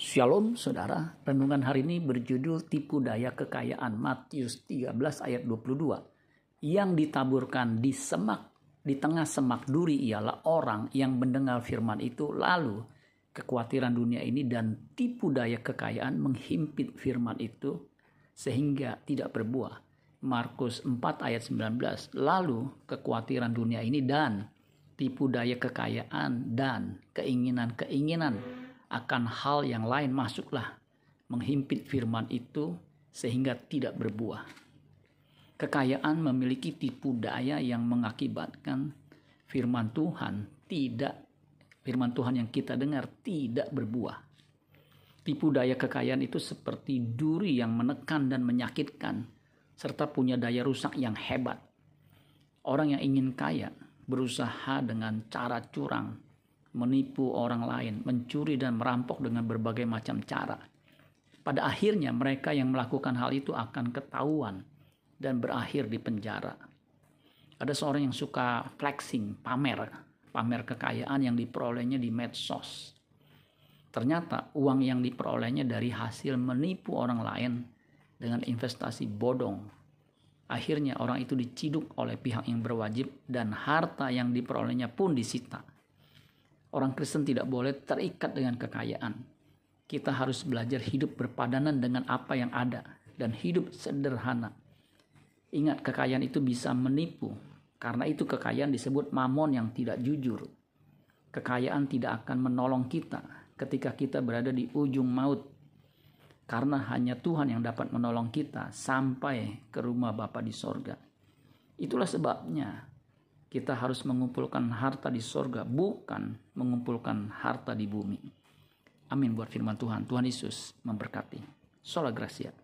Shalom saudara, renungan hari ini berjudul tipu daya kekayaan Matius 13 ayat 22. Yang ditaburkan di semak, di tengah semak duri ialah orang yang mendengar firman itu lalu kekhawatiran dunia ini dan tipu daya kekayaan menghimpit firman itu sehingga tidak berbuah. Markus 4 ayat 19. Lalu kekhawatiran dunia ini dan tipu daya kekayaan dan keinginan-keinginan akan hal yang lain masuklah menghimpit firman itu sehingga tidak berbuah. Kekayaan memiliki tipu daya yang mengakibatkan firman Tuhan tidak firman Tuhan yang kita dengar tidak berbuah. Tipu daya kekayaan itu seperti duri yang menekan dan menyakitkan serta punya daya rusak yang hebat. Orang yang ingin kaya berusaha dengan cara curang menipu orang lain, mencuri dan merampok dengan berbagai macam cara. Pada akhirnya mereka yang melakukan hal itu akan ketahuan dan berakhir di penjara. Ada seorang yang suka flexing, pamer, pamer kekayaan yang diperolehnya di medsos. Ternyata uang yang diperolehnya dari hasil menipu orang lain dengan investasi bodong. Akhirnya orang itu diciduk oleh pihak yang berwajib dan harta yang diperolehnya pun disita. Orang Kristen tidak boleh terikat dengan kekayaan. Kita harus belajar hidup berpadanan dengan apa yang ada dan hidup sederhana. Ingat kekayaan itu bisa menipu. Karena itu kekayaan disebut mamon yang tidak jujur. Kekayaan tidak akan menolong kita ketika kita berada di ujung maut. Karena hanya Tuhan yang dapat menolong kita sampai ke rumah Bapa di sorga. Itulah sebabnya kita harus mengumpulkan harta di sorga, bukan mengumpulkan harta di bumi. Amin buat firman Tuhan. Tuhan Yesus memberkati. Sola Gracia.